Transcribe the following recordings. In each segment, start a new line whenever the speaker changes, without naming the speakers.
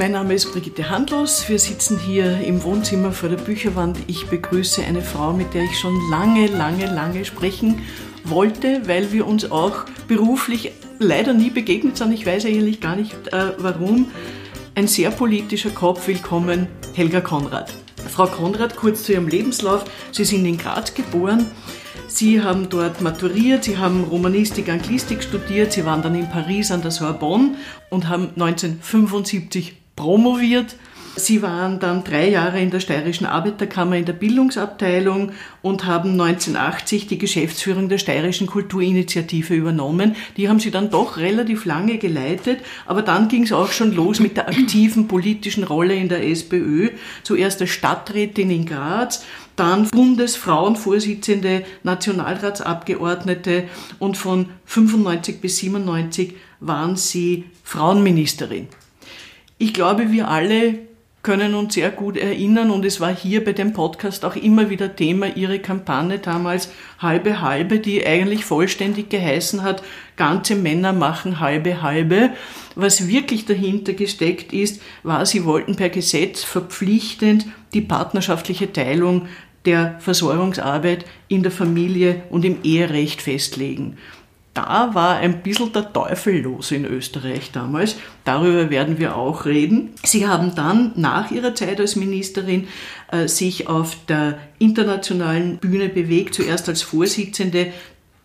Mein Name ist Brigitte Handlos. Wir sitzen hier im Wohnzimmer vor der Bücherwand. Ich begrüße eine Frau, mit der ich schon lange, lange, lange sprechen wollte, weil wir uns auch beruflich leider nie begegnet sind. Ich weiß eigentlich gar nicht äh, warum. Ein sehr politischer Kopf. Willkommen, Helga Konrad. Frau Konrad, kurz zu Ihrem Lebenslauf. Sie sind in Graz geboren. Sie haben dort maturiert, Sie haben Romanistik, Anglistik studiert, Sie waren dann in Paris an der Sorbonne und haben 1975 promoviert. Sie waren dann drei Jahre in der Steirischen Arbeiterkammer in der Bildungsabteilung und haben 1980 die Geschäftsführung der Steirischen Kulturinitiative übernommen. Die haben Sie dann doch relativ lange geleitet, aber dann ging es auch schon los mit der aktiven politischen Rolle in der SPÖ. Zuerst als Stadträtin in Graz, dann Bundesfrauenvorsitzende, Nationalratsabgeordnete und von 95 bis 97 waren sie Frauenministerin. Ich glaube, wir alle können uns sehr gut erinnern und es war hier bei dem Podcast auch immer wieder Thema Ihre Kampagne damals halbe halbe, die eigentlich vollständig geheißen hat, ganze Männer machen halbe halbe. Was wirklich dahinter gesteckt ist, war, sie wollten per Gesetz verpflichtend die partnerschaftliche Teilung der Versorgungsarbeit in der Familie und im Eherecht festlegen da war ein bisschen der Teufel los in Österreich damals. Darüber werden wir auch reden. Sie haben dann nach ihrer Zeit als Ministerin äh, sich auf der internationalen Bühne bewegt, zuerst als Vorsitzende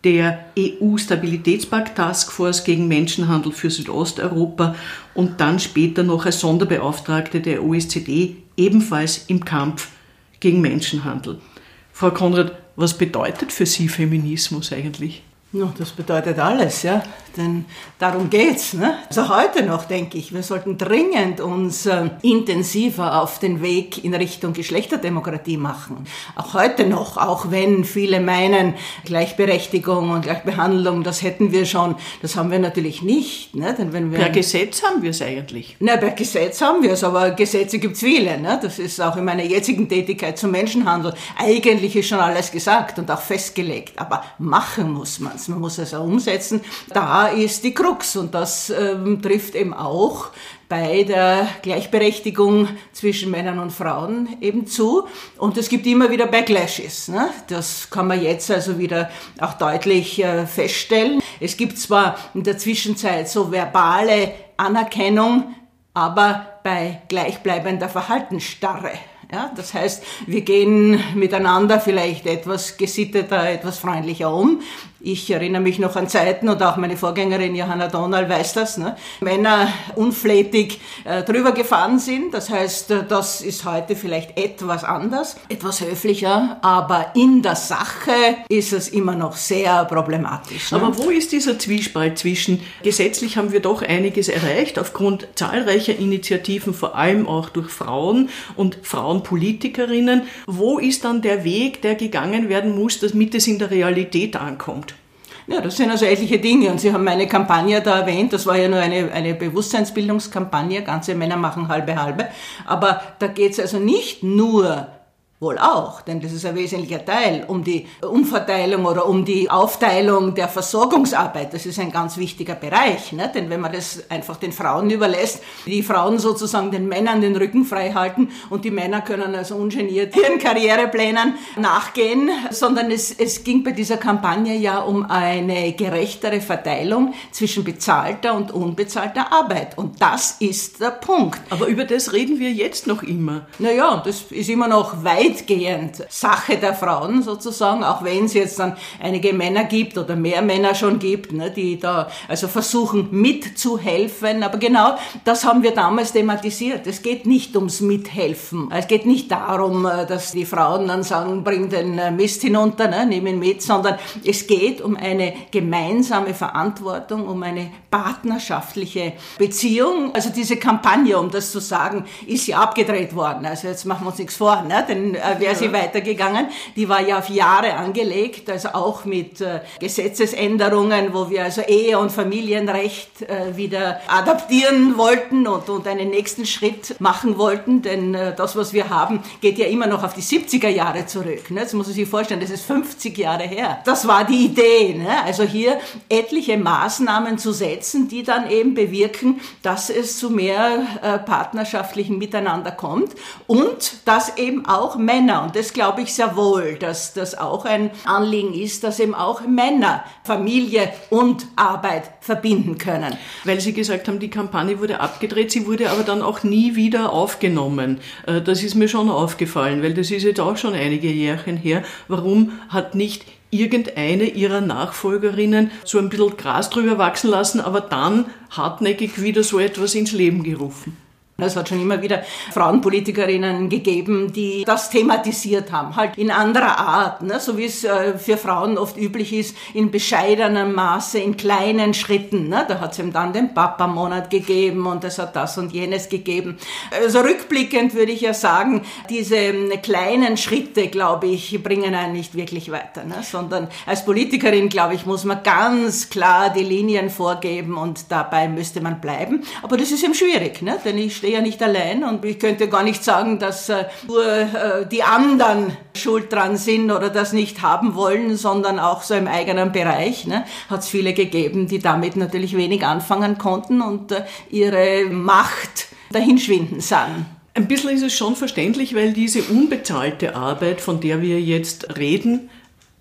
der EU-Stabilitätspakt Taskforce gegen Menschenhandel für Südosteuropa und dann später noch als Sonderbeauftragte der OECD, ebenfalls im Kampf gegen Menschenhandel. Frau Konrad, was bedeutet für Sie Feminismus eigentlich?
Ja, das bedeutet alles, ja, denn darum geht's. Ne? Also heute noch denke ich, wir sollten dringend uns äh, intensiver auf den Weg in Richtung Geschlechterdemokratie machen. Auch heute noch, auch wenn viele meinen, Gleichberechtigung und Gleichbehandlung, das hätten wir schon, das haben wir natürlich nicht. Ne?
Denn wenn wir per Gesetz haben wir es eigentlich.
Na, per Gesetz haben wir es, aber Gesetze gibt's viele. Ne? Das ist auch in meiner jetzigen Tätigkeit zum Menschenhandel. Eigentlich ist schon alles gesagt und auch festgelegt, aber machen muss man man muss es auch umsetzen. Da ist die Krux und das ähm, trifft eben auch bei der Gleichberechtigung zwischen Männern und Frauen eben zu. Und es gibt immer wieder Backlashes. Ne? Das kann man jetzt also wieder auch deutlich äh, feststellen. Es gibt zwar in der Zwischenzeit so verbale Anerkennung, aber bei gleichbleibender Verhaltensstarre. Ja, das heißt, wir gehen miteinander vielleicht etwas gesitteter, etwas freundlicher um. Ich erinnere mich noch an Zeiten und auch meine Vorgängerin Johanna Donal weiß das, ne? Männer unflätig äh, drüber gefahren sind. Das heißt, äh, das ist heute vielleicht etwas anders, etwas höflicher, aber in der Sache ist es immer noch sehr problematisch.
Ne? Aber wo ist dieser Zwiespalt zwischen, gesetzlich haben wir doch einiges erreicht, aufgrund zahlreicher Initiativen, vor allem auch durch Frauen und Frauenpolitikerinnen. Wo ist dann der Weg, der gegangen werden muss, damit es in der Realität ankommt?
Ja, das sind also etliche Dinge. Und Sie haben meine Kampagne da erwähnt. Das war ja nur eine, eine Bewusstseinsbildungskampagne. Ganze Männer machen halbe halbe. Aber da geht es also nicht nur Wohl auch, denn das ist ein wesentlicher Teil um die Umverteilung oder um die Aufteilung der Versorgungsarbeit. Das ist ein ganz wichtiger Bereich, ne? denn wenn man das einfach den Frauen überlässt, die Frauen sozusagen den Männern den Rücken frei halten und die Männer können also ungeniert ihren Karriereplänen nachgehen, sondern es, es ging bei dieser Kampagne ja um eine gerechtere Verteilung zwischen bezahlter und unbezahlter Arbeit. Und das ist der Punkt.
Aber über das reden wir jetzt noch immer.
Naja, das ist immer noch weit weitgehend Sache der Frauen sozusagen, auch wenn es jetzt dann einige Männer gibt oder mehr Männer schon gibt, ne, die da also versuchen mitzuhelfen. Aber genau das haben wir damals thematisiert. Es geht nicht ums Mithelfen. Es geht nicht darum, äh, dass die Frauen dann sagen, bring den äh, Mist hinunter, ne, nimm ihn mit, sondern es geht um eine gemeinsame Verantwortung, um eine partnerschaftliche Beziehung. Also diese Kampagne, um das zu sagen, ist ja abgedreht worden. Also jetzt machen wir uns nichts vor, ne? denn äh, wäre sie weitergegangen. Die war ja auf Jahre angelegt, also auch mit äh, Gesetzesänderungen, wo wir also Ehe- und Familienrecht äh, wieder adaptieren wollten und, und einen nächsten Schritt machen wollten, denn äh, das, was wir haben, geht ja immer noch auf die 70er Jahre zurück. Ne? Jetzt muss man sich vorstellen, das ist 50 Jahre her. Das war die Idee. Ne? Also hier etliche Maßnahmen zu setzen, die dann eben bewirken, dass es zu mehr äh, partnerschaftlichen Miteinander kommt und dass eben auch Männer, und das glaube ich sehr wohl, dass das auch ein Anliegen ist, dass eben auch Männer Familie und Arbeit verbinden können.
Weil Sie gesagt haben, die Kampagne wurde abgedreht, sie wurde aber dann auch nie wieder aufgenommen. Äh, das ist mir schon aufgefallen, weil das ist jetzt auch schon einige Jährchen her. Warum hat nicht irgendeine ihrer Nachfolgerinnen so ein bisschen Gras drüber wachsen lassen, aber dann hartnäckig wieder so etwas ins Leben gerufen?
Es hat schon immer wieder Frauenpolitikerinnen gegeben, die das thematisiert haben, halt in anderer Art, ne? so wie es äh, für Frauen oft üblich ist, in bescheidenem Maße, in kleinen Schritten. Ne? Da hat es eben dann den Papa-Monat gegeben und es hat das und jenes gegeben. Also rückblickend würde ich ja sagen, diese ähm, kleinen Schritte, glaube ich, bringen einen nicht wirklich weiter, ne? sondern als Politikerin, glaube ich, muss man ganz klar die Linien vorgeben und dabei müsste man bleiben. Aber das ist eben schwierig, ne? denn ich ja nicht allein und ich könnte gar nicht sagen, dass äh, nur äh, die anderen schuld dran sind oder das nicht haben wollen, sondern auch so im eigenen Bereich ne, hat es viele gegeben, die damit natürlich wenig anfangen konnten und äh, ihre Macht dahinschwinden sahen.
Ein bisschen ist es schon verständlich, weil diese unbezahlte Arbeit, von der wir jetzt reden,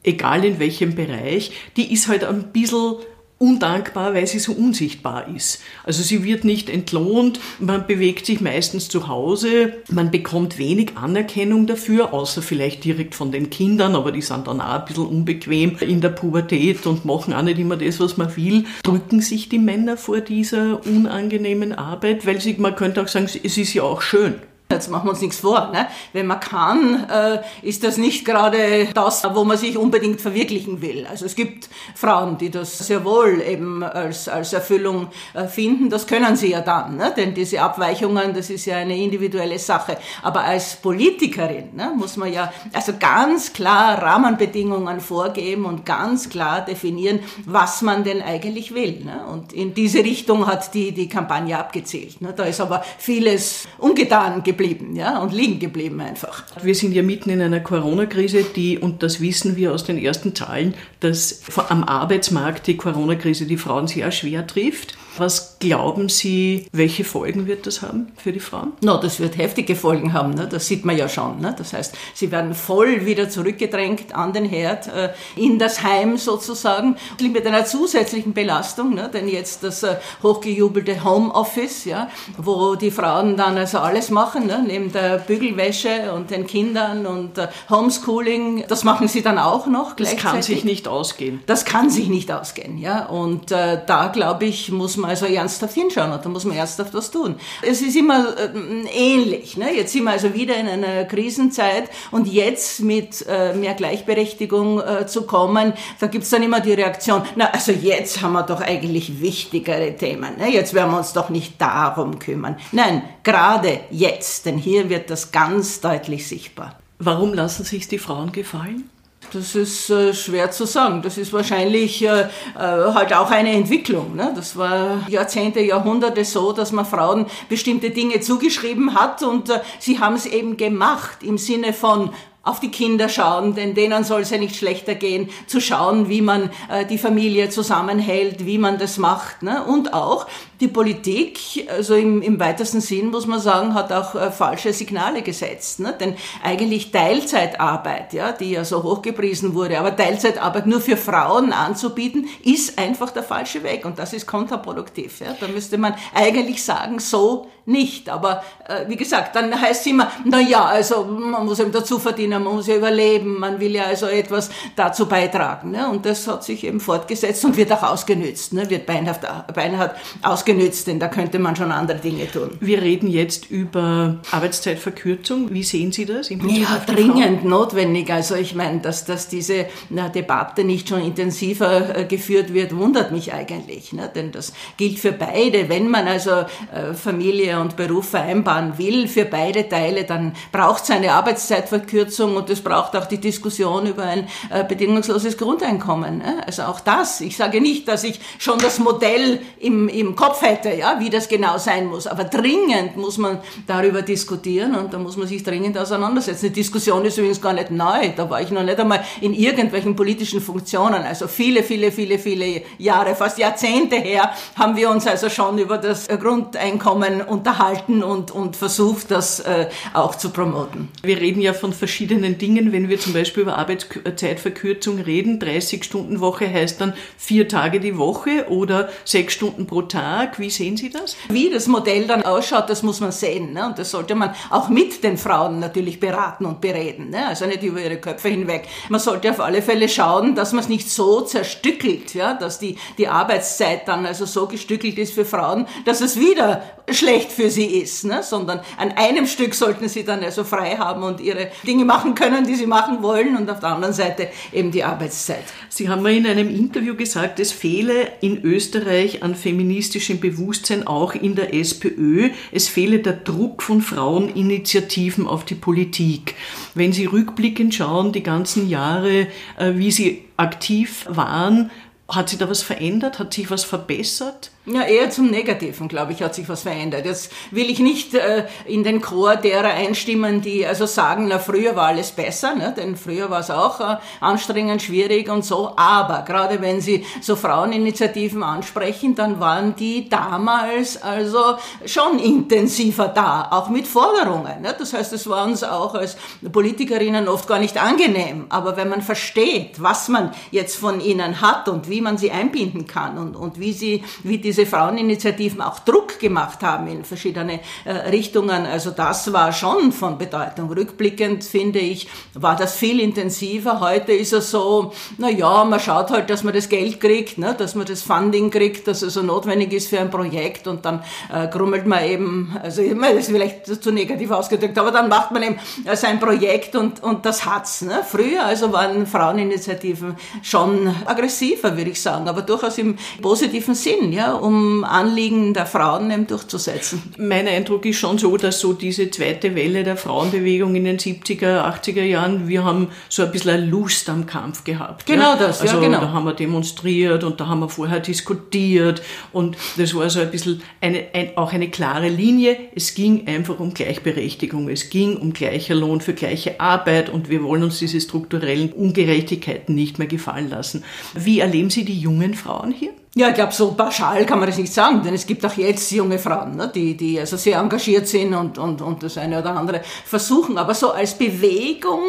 egal in welchem Bereich, die ist halt ein bisschen undankbar, weil sie so unsichtbar ist. Also sie wird nicht entlohnt, man bewegt sich meistens zu Hause, man bekommt wenig Anerkennung dafür, außer vielleicht direkt von den Kindern, aber die sind dann auch ein bisschen unbequem in der Pubertät und machen auch nicht immer das, was man will. Drücken sich die Männer vor dieser unangenehmen Arbeit, weil sie, man könnte auch sagen, es ist ja auch schön.
Jetzt machen wir uns nichts vor. Ne? Wenn man kann, äh, ist das nicht gerade das, wo man sich unbedingt verwirklichen will. Also es gibt Frauen, die das sehr wohl eben als, als Erfüllung äh, finden. Das können sie ja dann, ne? denn diese Abweichungen, das ist ja eine individuelle Sache. Aber als Politikerin ne, muss man ja also ganz klar Rahmenbedingungen vorgeben und ganz klar definieren, was man denn eigentlich will. Ne? Und in diese Richtung hat die, die Kampagne abgezielt. Ne? Da ist aber vieles ungetan geblieben geblieben, ja, und liegen geblieben einfach.
Wir sind ja mitten in einer Corona-Krise, die, und das wissen wir aus den ersten Zahlen, dass am Arbeitsmarkt die Corona-Krise die Frauen sehr schwer trifft. Was glauben Sie, welche Folgen wird das haben für die Frauen?
No, das wird heftige Folgen haben, ne? das sieht man ja schon. Ne? Das heißt, sie werden voll wieder zurückgedrängt an den Herd, äh, in das Heim sozusagen, mit einer zusätzlichen Belastung, ne? denn jetzt das äh, hochgejubelte Homeoffice, ja, wo die Frauen dann also alles machen, ne? neben der Bügelwäsche und den Kindern und äh, Homeschooling, das machen sie dann auch noch.
Das kann sich nicht ausgehen.
Das kann sich nicht ausgehen, ja. Und äh, da glaube ich, muss man man also ernsthaft hinschauen und da muss man ernsthaft was tun. Es ist immer äh, ähnlich. Ne? Jetzt sind wir also wieder in einer Krisenzeit und jetzt mit äh, mehr Gleichberechtigung äh, zu kommen, da gibt's dann immer die Reaktion, na also jetzt haben wir doch eigentlich wichtigere Themen. Ne? Jetzt werden wir uns doch nicht darum kümmern. Nein, gerade jetzt, denn hier wird das ganz deutlich sichtbar.
Warum lassen sich die Frauen gefallen?
Das ist äh, schwer zu sagen. Das ist wahrscheinlich äh, äh, halt auch eine Entwicklung. Ne? Das war Jahrzehnte, Jahrhunderte so, dass man Frauen bestimmte Dinge zugeschrieben hat und äh, sie haben es eben gemacht im Sinne von auf die Kinder schauen, denn denen soll es ja nicht schlechter gehen, zu schauen, wie man äh, die Familie zusammenhält, wie man das macht. Ne? Und auch die Politik, also im, im weitesten Sinn muss man sagen, hat auch äh, falsche Signale gesetzt. Ne? Denn eigentlich Teilzeitarbeit, ja, die ja so hochgepriesen wurde, aber Teilzeitarbeit nur für Frauen anzubieten, ist einfach der falsche Weg und das ist kontraproduktiv. Ja? Da müsste man eigentlich sagen, so nicht. Aber äh, wie gesagt, dann heißt es immer, na ja, also man muss eben dazu verdienen, man muss ja überleben, man will ja also etwas dazu beitragen. Ne? Und das hat sich eben fortgesetzt und wird auch ausgenützt, ne? wird beinhaft, beinhaft ausgenützt, denn da könnte man schon andere Dinge tun.
Wir reden jetzt über Arbeitszeitverkürzung. Wie sehen Sie das?
ja, dringend notwendig. Also ich meine, dass, dass diese na, Debatte nicht schon intensiver äh, geführt wird, wundert mich eigentlich. Ne? Denn das gilt für beide. Wenn man also äh, Familie Familie und Beruf vereinbaren will für beide Teile, dann braucht es eine Arbeitszeitverkürzung und es braucht auch die Diskussion über ein äh, bedingungsloses Grundeinkommen. Ne? Also auch das. Ich sage nicht, dass ich schon das Modell im, im Kopf hätte, ja, wie das genau sein muss. Aber dringend muss man darüber diskutieren und da muss man sich dringend auseinandersetzen. Die Diskussion ist übrigens gar nicht neu. Da war ich noch nicht einmal in irgendwelchen politischen Funktionen. Also viele, viele, viele, viele Jahre, fast Jahrzehnte her, haben wir uns also schon über das Grundeinkommen unterhalten und, und versucht, das äh, auch zu promoten.
Wir reden ja von verschiedenen Dingen, wenn wir zum Beispiel über Arbeitszeitverkürzung reden. 30-Stunden-Woche heißt dann vier Tage die Woche oder sechs Stunden pro Tag. Wie sehen Sie das?
Wie das Modell dann ausschaut, das muss man sehen. Ne? Und das sollte man auch mit den Frauen natürlich beraten und bereden. Ne? Also nicht über ihre Köpfe hinweg. Man sollte auf alle Fälle schauen, dass man es nicht so zerstückelt, ja? dass die, die Arbeitszeit dann also so gestückelt ist für Frauen, dass es wieder schlecht für sie ist, ne? sondern an einem Stück sollten sie dann also frei haben und ihre Dinge machen können, die sie machen wollen und auf der anderen Seite eben die Arbeitszeit.
Sie haben mal in einem Interview gesagt, es fehle in Österreich an feministischem Bewusstsein auch in der SPÖ. Es fehle der Druck von Fraueninitiativen auf die Politik. Wenn Sie rückblickend schauen, die ganzen Jahre, äh, wie Sie aktiv waren, hat sich da was verändert? Hat sich was verbessert?
Ja, eher zum Negativen, glaube ich, hat sich was verändert. Jetzt will ich nicht äh, in den Chor derer einstimmen, die also sagen, na, früher war alles besser, ne? denn früher war es auch äh, anstrengend, schwierig und so. Aber gerade wenn Sie so Fraueninitiativen ansprechen, dann waren die damals also schon intensiver da, auch mit Forderungen. Ne? Das heißt, es war uns auch als Politikerinnen oft gar nicht angenehm. Aber wenn man versteht, was man jetzt von ihnen hat und wie man sie einbinden kann und, und wie sie, wie die diese Fraueninitiativen auch Druck gemacht haben in verschiedene äh, Richtungen. Also das war schon von Bedeutung. Rückblickend finde ich, war das viel intensiver. Heute ist es so, na ja, man schaut halt, dass man das Geld kriegt, ne, dass man das Funding kriegt, dass es so notwendig ist für ein Projekt und dann äh, grummelt man eben, also das ist vielleicht zu negativ ausgedrückt, aber dann macht man eben äh, sein Projekt und, und das hat's. Ne? Früher also waren Fraueninitiativen schon aggressiver, würde ich sagen, aber durchaus im positiven Sinn, ja, um Anliegen der Frauen eben durchzusetzen.
Mein Eindruck ist schon so, dass so diese zweite Welle der Frauenbewegung in den 70er, 80er Jahren, wir haben so ein bisschen Lust am Kampf gehabt.
Genau
ja?
das,
also
ja genau.
Da haben wir demonstriert und da haben wir vorher diskutiert und das war so ein bisschen eine, ein, auch eine klare Linie. Es ging einfach um Gleichberechtigung, es ging um gleicher Lohn für gleiche Arbeit und wir wollen uns diese strukturellen Ungerechtigkeiten nicht mehr gefallen lassen. Wie erleben Sie die jungen Frauen hier?
Ja, ich glaube, so pauschal kann man das nicht sagen, denn es gibt auch jetzt junge Frauen, ne, die, die also sehr engagiert sind und, und, und das eine oder andere versuchen. Aber so als Bewegung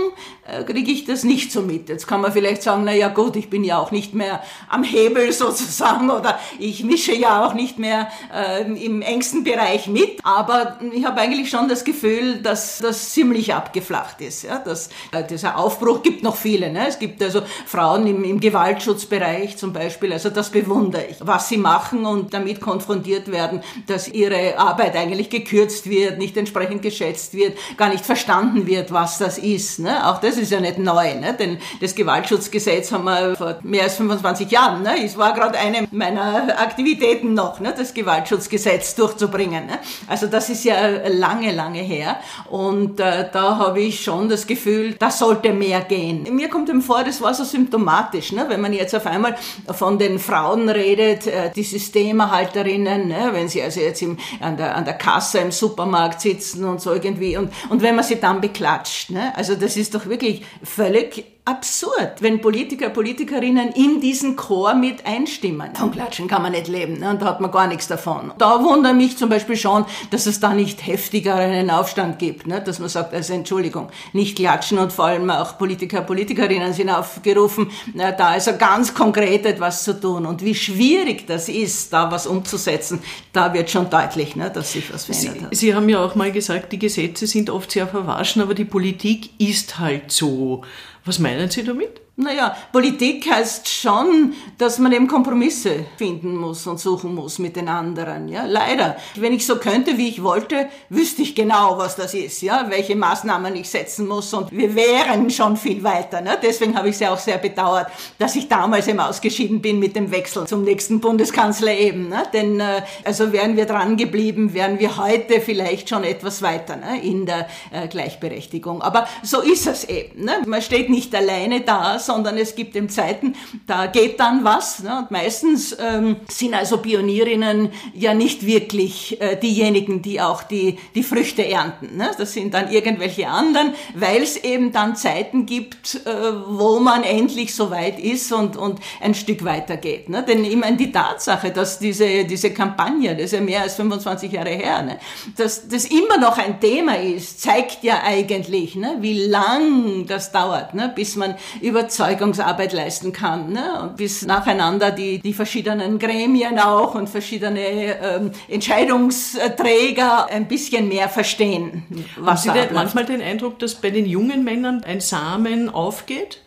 äh, kriege ich das nicht so mit. Jetzt kann man vielleicht sagen, na ja gut, ich bin ja auch nicht mehr am Hebel sozusagen oder ich mische ja auch nicht mehr äh, im engsten Bereich mit. Aber ich habe eigentlich schon das Gefühl, dass das ziemlich abgeflacht ist. Ja, dass äh, dieser Aufbruch gibt noch viele. Ne? Es gibt also Frauen im, im Gewaltschutzbereich zum Beispiel, also das bewundere was sie machen und damit konfrontiert werden, dass ihre Arbeit eigentlich gekürzt wird, nicht entsprechend geschätzt wird, gar nicht verstanden wird, was das ist. Ne? Auch das ist ja nicht neu, ne? denn das Gewaltschutzgesetz haben wir vor mehr als 25 Jahren. Ne? Es war gerade eine meiner Aktivitäten noch, ne? das Gewaltschutzgesetz durchzubringen. Ne? Also das ist ja lange, lange her und äh, da habe ich schon das Gefühl, da sollte mehr gehen. Mir kommt eben vor, das war so symptomatisch, ne? wenn man jetzt auf einmal von den Frauen redet, redet, äh, die Systemerhalterinnen, ne, wenn sie also jetzt im, an, der, an der Kasse im Supermarkt sitzen und so irgendwie und, und wenn man sie dann beklatscht. Ne, also das ist doch wirklich völlig absurd, wenn Politiker, Politikerinnen in diesen Chor mit einstimmen. Von Klatschen kann man nicht leben ne? und da hat man gar nichts davon. Da wundert mich zum Beispiel schon, dass es da nicht heftiger einen Aufstand gibt, ne? dass man sagt, also Entschuldigung, nicht klatschen und vor allem auch Politiker, Politikerinnen sind aufgerufen, na, da also ganz konkret etwas zu tun und wie schwierig das ist, da was umzusetzen, da wird schon deutlich, ne, dass sich was verändert
Sie,
hat.
Sie haben ja auch mal gesagt, die Gesetze sind oft sehr verwaschen, aber die Politik ist halt so. Was meinen Sie damit?
Naja, Politik heißt schon, dass man eben Kompromisse finden muss und suchen muss mit den anderen. Ja, leider. Wenn ich so könnte, wie ich wollte, wüsste ich genau, was das ist, ja, welche Maßnahmen ich setzen muss und wir wären schon viel weiter. Ne? Deswegen habe ich es ja auch sehr bedauert, dass ich damals eben ausgeschieden bin mit dem Wechsel zum nächsten Bundeskanzler eben. Ne? Denn äh, also wären wir dran geblieben, wären wir heute vielleicht schon etwas weiter ne? in der äh, Gleichberechtigung. Aber so ist es eben. Ne? Man steht nicht alleine da sondern es gibt eben Zeiten, da geht dann was. Ne? Und meistens ähm, sind also Pionierinnen ja nicht wirklich äh, diejenigen, die auch die, die Früchte ernten. Ne? Das sind dann irgendwelche anderen, weil es eben dann Zeiten gibt, äh, wo man endlich so weit ist und, und ein Stück weiter geht. Ne? Denn ich meine, die Tatsache, dass diese, diese Kampagne, das ist ja mehr als 25 Jahre her, ne? dass das immer noch ein Thema ist, zeigt ja eigentlich, ne? wie lang das dauert, ne? bis man über Überzeugungsarbeit leisten kann. Ne? Und bis nacheinander die, die verschiedenen Gremien auch und verschiedene ähm, Entscheidungsträger ein bisschen mehr verstehen.
Was Haben Sie manchmal den Eindruck, dass bei den jungen Männern ein Samen aufgeht?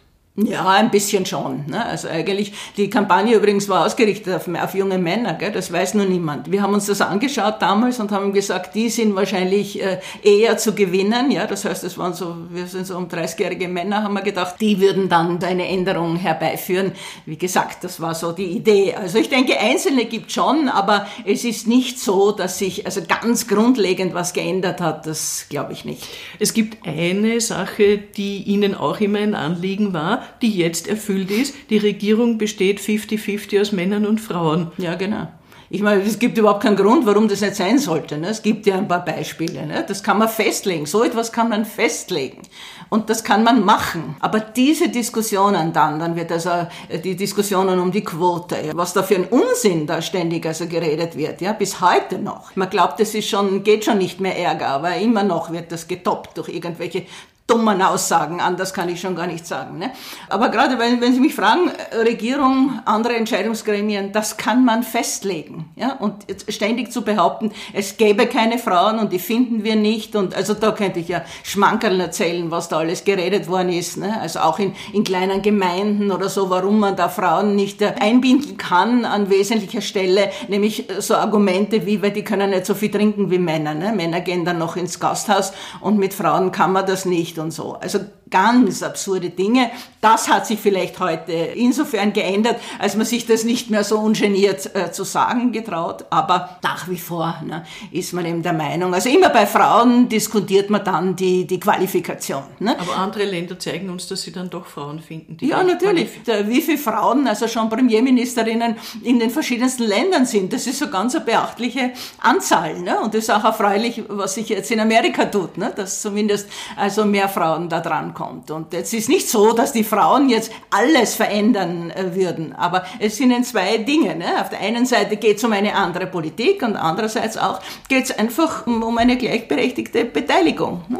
Ja, ein bisschen schon. Ne? Also eigentlich, die Kampagne übrigens war ausgerichtet auf, auf junge Männer, gell? das weiß nur niemand. Wir haben uns das angeschaut damals und haben gesagt, die sind wahrscheinlich äh, eher zu gewinnen. Ja, Das heißt, es waren so, wir sind so um 30-jährige Männer, haben wir gedacht, die würden dann eine Änderung herbeiführen. Wie gesagt, das war so die Idee. Also ich denke, Einzelne gibt schon, aber es ist nicht so, dass sich also ganz grundlegend was geändert hat. Das glaube ich nicht.
Es gibt eine Sache, die Ihnen auch immer ein Anliegen war, die jetzt erfüllt ist. Die Regierung besteht 50-50 aus Männern und Frauen.
Ja, genau. Ich meine, es gibt überhaupt keinen Grund, warum das nicht sein sollte. Ne? Es gibt ja ein paar Beispiele. Ne? Das kann man festlegen. So etwas kann man festlegen. Und das kann man machen. Aber diese Diskussionen dann, dann wird also äh, die Diskussionen um die Quote, was da für ein Unsinn da ständig also geredet wird, ja, bis heute noch. Man glaubt, das ist schon, geht schon nicht mehr Ärger, aber immer noch wird das getoppt durch irgendwelche dummen Aussagen, anders kann ich schon gar nicht sagen. Ne? Aber gerade wenn, wenn Sie mich fragen, Regierung, andere Entscheidungsgremien, das kann man festlegen. Ja? Und ständig zu behaupten, es gäbe keine Frauen und die finden wir nicht. Und also da könnte ich ja Schmankerl erzählen, was da alles geredet worden ist. Ne? Also auch in, in kleinen Gemeinden oder so, warum man da Frauen nicht einbinden kann an wesentlicher Stelle, nämlich so Argumente wie, weil die können nicht so viel trinken wie Männer. Ne? Männer gehen dann noch ins Gasthaus und mit Frauen kann man das nicht und so. Also ganz absurde Dinge. Das hat sich vielleicht heute insofern geändert, als man sich das nicht mehr so ungeniert äh, zu sagen getraut. Aber nach wie vor ne, ist man eben der Meinung, also immer bei Frauen diskutiert man dann die, die Qualifikation.
Ne? Aber andere Länder zeigen uns, dass sie dann doch Frauen finden.
ja, natürlich. Wie viele Frauen, also schon Premierministerinnen in den verschiedensten Ländern sind, das ist so ganz eine beachtliche Anzahl. Ne? Und das ist auch erfreulich, was sich jetzt in Amerika tut, ne? dass zumindest also mehr Frauen da dran kommt. Und es ist nicht so, dass die Frauen jetzt alles verändern äh, würden, aber es sind zwei Dinge. Ne? Auf der einen Seite geht es um eine andere Politik und andererseits auch geht es einfach um eine gleichberechtigte Beteiligung. Ne?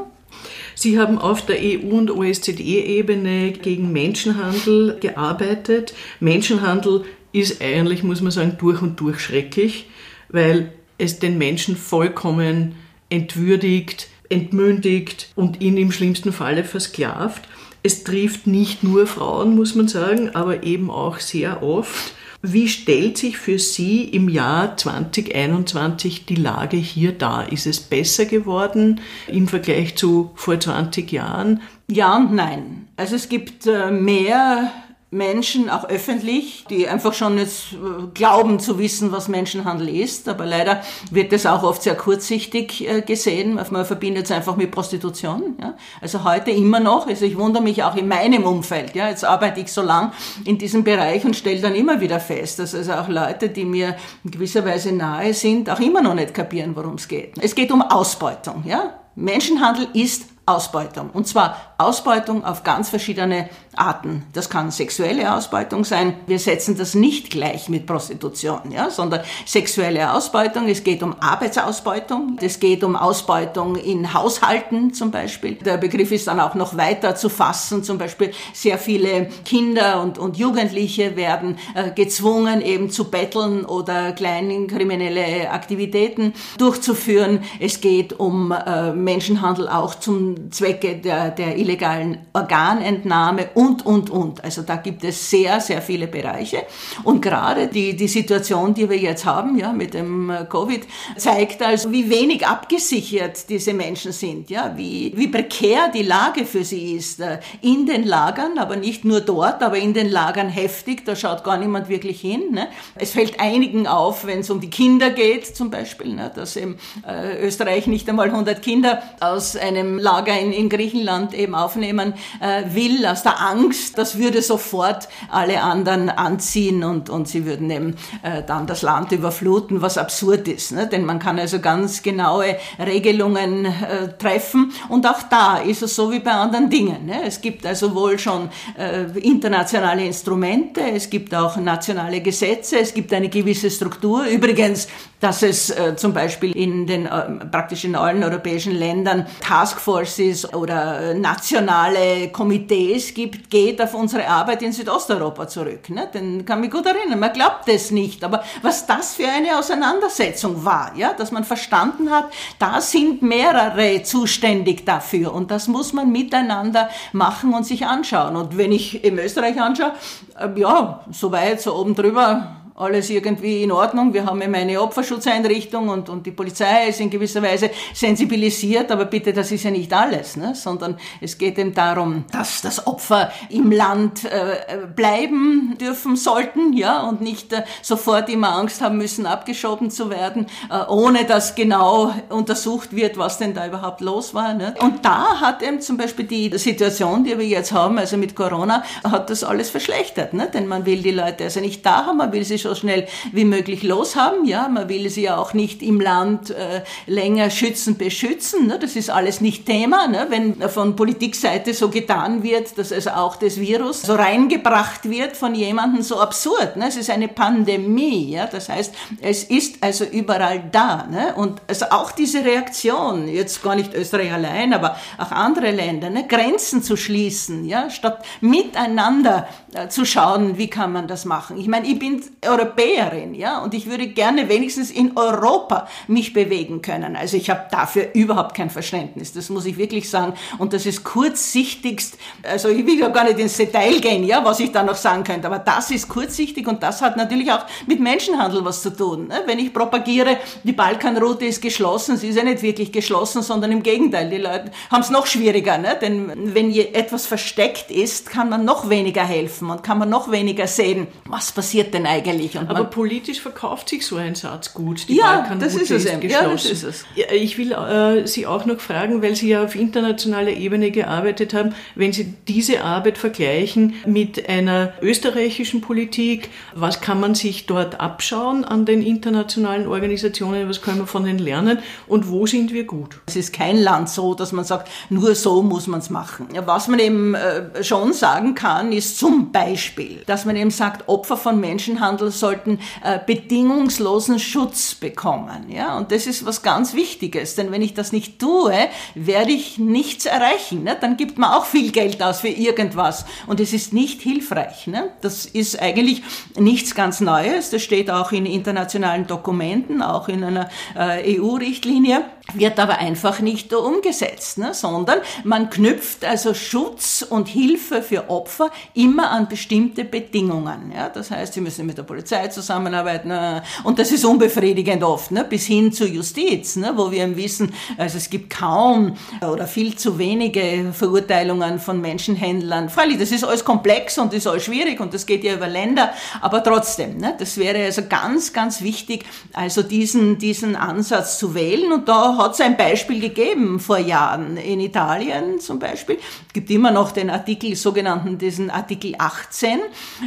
Sie haben auf der EU- und OECD-Ebene gegen Menschenhandel gearbeitet. Menschenhandel ist eigentlich, muss man sagen, durch und durch schrecklich, weil es den Menschen vollkommen entwürdigt, entmündigt und ihn im schlimmsten Falle versklavt. Es trifft nicht nur Frauen, muss man sagen, aber eben auch sehr oft. Wie stellt sich für Sie im Jahr 2021 die Lage hier dar? Ist es besser geworden im Vergleich zu vor 20 Jahren?
Ja und nein. Also es gibt äh, mehr Menschen, auch öffentlich, die einfach schon jetzt äh, glauben zu wissen, was Menschenhandel ist. Aber leider wird das auch oft sehr kurzsichtig äh, gesehen. Man verbindet es einfach mit Prostitution. Ja. Also heute immer noch, also ich wundere mich auch in meinem Umfeld. Ja. Jetzt arbeite ich so lang in diesem Bereich und stelle dann immer wieder fest, dass also auch Leute, die mir in gewisser Weise nahe sind, auch immer noch nicht kapieren, worum es geht. Es geht um Ausbeutung. Ja. Menschenhandel ist Ausbeutung. Und zwar Ausbeutung auf ganz verschiedene Arten. Das kann sexuelle Ausbeutung sein. Wir setzen das nicht gleich mit Prostitution, ja, sondern sexuelle Ausbeutung. Es geht um Arbeitsausbeutung. Es geht um Ausbeutung in Haushalten zum Beispiel. Der Begriff ist dann auch noch weiter zu fassen. Zum Beispiel sehr viele Kinder und, und Jugendliche werden äh, gezwungen, eben zu betteln oder kleine kriminelle Aktivitäten durchzuführen. Es geht um äh, Menschenhandel auch zum zum Zwecke der, der illegalen Organentnahme und, und, und. Also da gibt es sehr, sehr viele Bereiche. Und gerade die, die Situation, die wir jetzt haben, ja, mit dem äh, Covid, zeigt also, wie wenig abgesichert diese Menschen sind, ja, wie, wie prekär die Lage für sie ist. Äh, in den Lagern, aber nicht nur dort, aber in den Lagern heftig, da schaut gar niemand wirklich hin. Ne? Es fällt einigen auf, wenn es um die Kinder geht, zum Beispiel, ne, dass eben äh, Österreich nicht einmal 100 Kinder aus einem Lager in, in Griechenland eben aufnehmen äh, will, aus der Angst, das würde sofort alle anderen anziehen und, und sie würden eben äh, dann das Land überfluten, was absurd ist. Ne? Denn man kann also ganz genaue Regelungen äh, treffen und auch da ist es so wie bei anderen Dingen. Ne? Es gibt also wohl schon äh, internationale Instrumente, es gibt auch nationale Gesetze, es gibt eine gewisse Struktur. Übrigens, dass es äh, zum Beispiel in den äh, praktisch in allen europäischen Ländern Taskforces oder äh, nationale Komitees gibt, geht auf unsere Arbeit in Südosteuropa zurück. Ne? Den kann mich gut erinnern. Man glaubt es nicht, aber was das für eine Auseinandersetzung war, ja, dass man verstanden hat, da sind mehrere zuständig dafür und das muss man miteinander machen und sich anschauen. Und wenn ich in Österreich anschaue, äh, ja, so weit, so oben drüber, alles irgendwie in Ordnung. Wir haben eben eine Opferschutzeinrichtung und, und die Polizei ist in gewisser Weise sensibilisiert, aber bitte, das ist ja nicht alles, ne? sondern es geht eben darum, dass das Opfer im Land äh, bleiben dürfen sollten, ja, und nicht äh, sofort immer Angst haben müssen, abgeschoben zu werden, äh, ohne dass genau untersucht wird, was denn da überhaupt los war. Ne? Und da hat eben zum Beispiel die Situation, die wir jetzt haben, also mit Corona, hat das alles verschlechtert, ne? denn man will die Leute also nicht da haben, man will sie schon so schnell wie möglich loshaben. Ja, man will sie ja auch nicht im Land äh, länger schützen, beschützen. Ne? Das ist alles nicht Thema. Ne? Wenn von Politikseite so getan wird, dass also auch das Virus so reingebracht wird von jemandem so absurd. Ne? Es ist eine Pandemie. Ja? Das heißt, es ist also überall da. Ne? Und also auch diese Reaktion, jetzt gar nicht Österreich allein, aber auch andere Länder, ne? Grenzen zu schließen, ja? statt miteinander äh, zu schauen, wie kann man das machen. Ich meine, ich bin Europäerin, ja, und ich würde gerne wenigstens in Europa mich bewegen können. Also ich habe dafür überhaupt kein Verständnis. Das muss ich wirklich sagen. Und das ist kurzsichtigst, also ich will ja gar nicht ins Detail gehen, ja, was ich da noch sagen könnte, aber das ist kurzsichtig und das hat natürlich auch mit Menschenhandel was zu tun. Ne? Wenn ich propagiere, die Balkanroute ist geschlossen, sie ist ja nicht wirklich geschlossen, sondern im Gegenteil, die Leute haben es noch schwieriger, ne? denn wenn etwas versteckt ist, kann man noch weniger helfen und kann man noch weniger sehen, was passiert denn eigentlich
und Aber politisch verkauft sich so ein Satz gut.
Die ja, das ist, es ist ja, das ist es.
Ich will äh, Sie auch noch fragen, weil Sie ja auf internationaler Ebene gearbeitet haben, wenn Sie diese Arbeit vergleichen mit einer österreichischen Politik, was kann man sich dort abschauen an den internationalen Organisationen, was können wir von denen lernen und wo sind wir gut?
Es ist kein Land so, dass man sagt, nur so muss man es machen. Was man eben äh, schon sagen kann, ist zum Beispiel, dass man eben sagt, Opfer von Menschenhandel sollten äh, bedingungslosen Schutz bekommen. Ja? Und das ist was ganz Wichtiges, denn wenn ich das nicht tue, werde ich nichts erreichen. Ne? Dann gibt man auch viel Geld aus für irgendwas und es ist nicht hilfreich. Ne? Das ist eigentlich nichts ganz Neues, das steht auch in internationalen Dokumenten, auch in einer äh, EU-Richtlinie wird aber einfach nicht umgesetzt, ne? sondern man knüpft also Schutz und Hilfe für Opfer immer an bestimmte Bedingungen. Ja? Das heißt, sie müssen mit der Polizei zusammenarbeiten äh, und das ist unbefriedigend oft, ne? bis hin zur Justiz, ne? wo wir wissen, also es gibt kaum oder viel zu wenige Verurteilungen von Menschenhändlern. Freilich, das ist alles komplex und ist alles schwierig und das geht ja über Länder, aber trotzdem, ne? das wäre also ganz, ganz wichtig, also diesen, diesen Ansatz zu wählen und da hat es ein Beispiel gegeben vor Jahren in Italien zum Beispiel. Es gibt immer noch den Artikel, sogenannten diesen Artikel 18,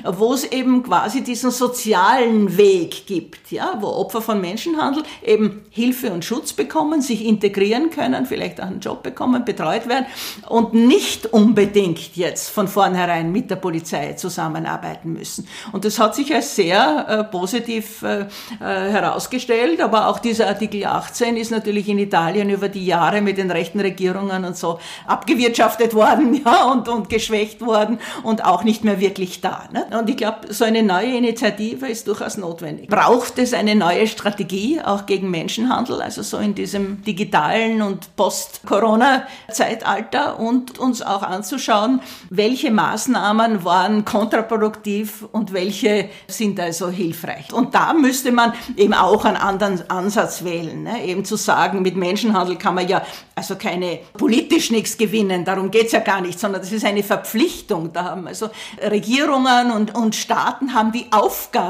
wo es eben quasi diesen sozialen Weg gibt, ja, wo Opfer von Menschenhandel eben Hilfe und Schutz bekommen, sich integrieren können, vielleicht auch einen Job bekommen, betreut werden und nicht unbedingt jetzt von vornherein mit der Polizei zusammenarbeiten müssen. Und das hat sich als sehr äh, positiv äh, äh herausgestellt, aber auch dieser Artikel 18 ist natürlich in Italien über die Jahre mit den rechten Regierungen und so abgewirtschaftet worden ja, und, und geschwächt worden und auch nicht mehr wirklich da. Ne? Und ich glaube, so eine neue Initiative innovativer ist durchaus notwendig. Braucht es eine neue Strategie auch gegen Menschenhandel, also so in diesem digitalen und Post-Corona-Zeitalter und uns auch anzuschauen, welche Maßnahmen waren kontraproduktiv und welche sind also hilfreich. Und da müsste man eben auch einen anderen Ansatz wählen, ne? eben zu sagen, mit Menschenhandel kann man ja also keine politisch nichts gewinnen, darum geht's ja gar nicht, sondern das ist eine Verpflichtung. Da haben also Regierungen und, und Staaten haben die Aufgabe,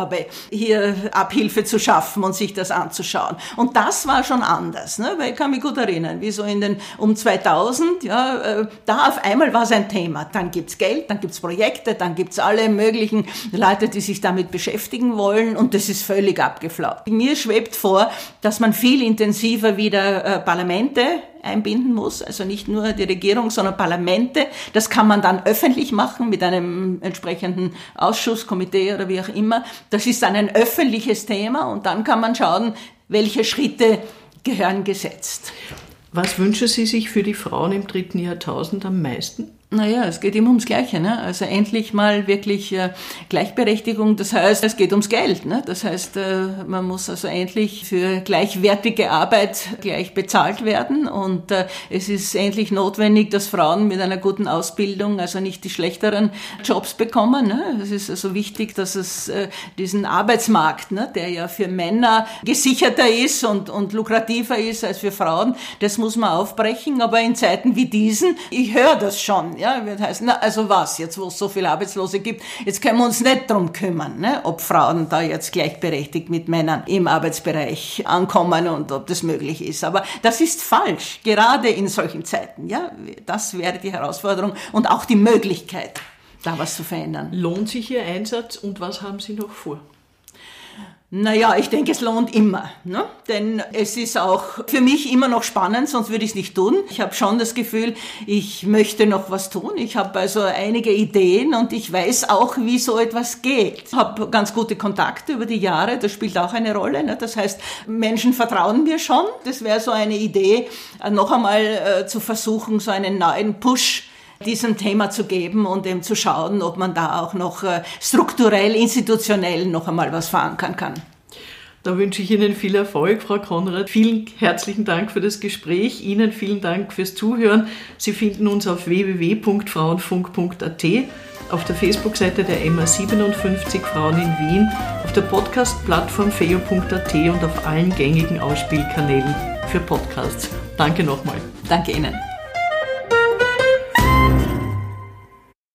hier Abhilfe zu schaffen und sich das anzuschauen. Und das war schon anders, ne? weil ich kann mich gut erinnern, wie so in den um 2000, ja, äh, da auf einmal war es ein Thema. Dann gibt's Geld, dann gibt's Projekte, dann gibt's alle möglichen Leute, die sich damit beschäftigen wollen und das ist völlig abgeflaut. Mir schwebt vor, dass man viel intensiver wieder äh, Parlamente einbinden muss, also nicht nur die Regierung, sondern Parlamente. Das kann man dann öffentlich machen mit einem entsprechenden Ausschuss, Komitee oder wie auch immer. Das ist dann ein öffentliches Thema und dann kann man schauen, welche Schritte gehören gesetzt.
Was wünschen Sie sich für die Frauen im dritten Jahrtausend am meisten?
Naja, es geht immer ums Gleiche. Ne? Also endlich mal wirklich äh, Gleichberechtigung. Das heißt, es geht ums Geld. Ne? Das heißt, äh, man muss also endlich für gleichwertige Arbeit gleich bezahlt werden. Und äh, es ist endlich notwendig, dass Frauen mit einer guten Ausbildung also nicht die schlechteren Jobs bekommen. Ne? Es ist also wichtig, dass es äh, diesen Arbeitsmarkt, ne, der ja für Männer gesicherter ist und, und lukrativer ist als für Frauen, das muss man aufbrechen. Aber in Zeiten wie diesen, ich höre das schon ja, wird heißen, na, also was, jetzt wo es so viele Arbeitslose gibt, jetzt können wir uns nicht drum kümmern, ne, ob Frauen da jetzt gleichberechtigt mit Männern im Arbeitsbereich ankommen und ob das möglich ist. Aber das ist falsch, gerade in solchen Zeiten. Ja, das wäre die Herausforderung und auch die Möglichkeit, da was zu verändern.
Lohnt sich Ihr Einsatz und was haben Sie noch vor?
Naja, ich denke, es lohnt immer. Ne? Denn es ist auch für mich immer noch spannend, sonst würde ich es nicht tun. Ich habe schon das Gefühl, ich möchte noch was tun. Ich habe also einige Ideen und ich weiß auch, wie so etwas geht. Ich habe ganz gute Kontakte über die Jahre, das spielt auch eine Rolle. Ne? Das heißt, Menschen vertrauen mir schon. Das wäre so eine Idee, noch einmal äh, zu versuchen, so einen neuen Push diesem Thema zu geben und eben zu schauen, ob man da auch noch äh, strukturell, institutionell noch einmal was verankern kann.
Da wünsche ich Ihnen viel Erfolg, Frau Konrad. Vielen herzlichen Dank für das Gespräch. Ihnen vielen Dank fürs Zuhören. Sie finden uns auf www.frauenfunk.at, auf der Facebook-Seite der MA57 Frauen in Wien, auf der Podcast-Plattform feo.at und auf allen gängigen Ausspielkanälen für Podcasts. Danke nochmal.
Danke Ihnen.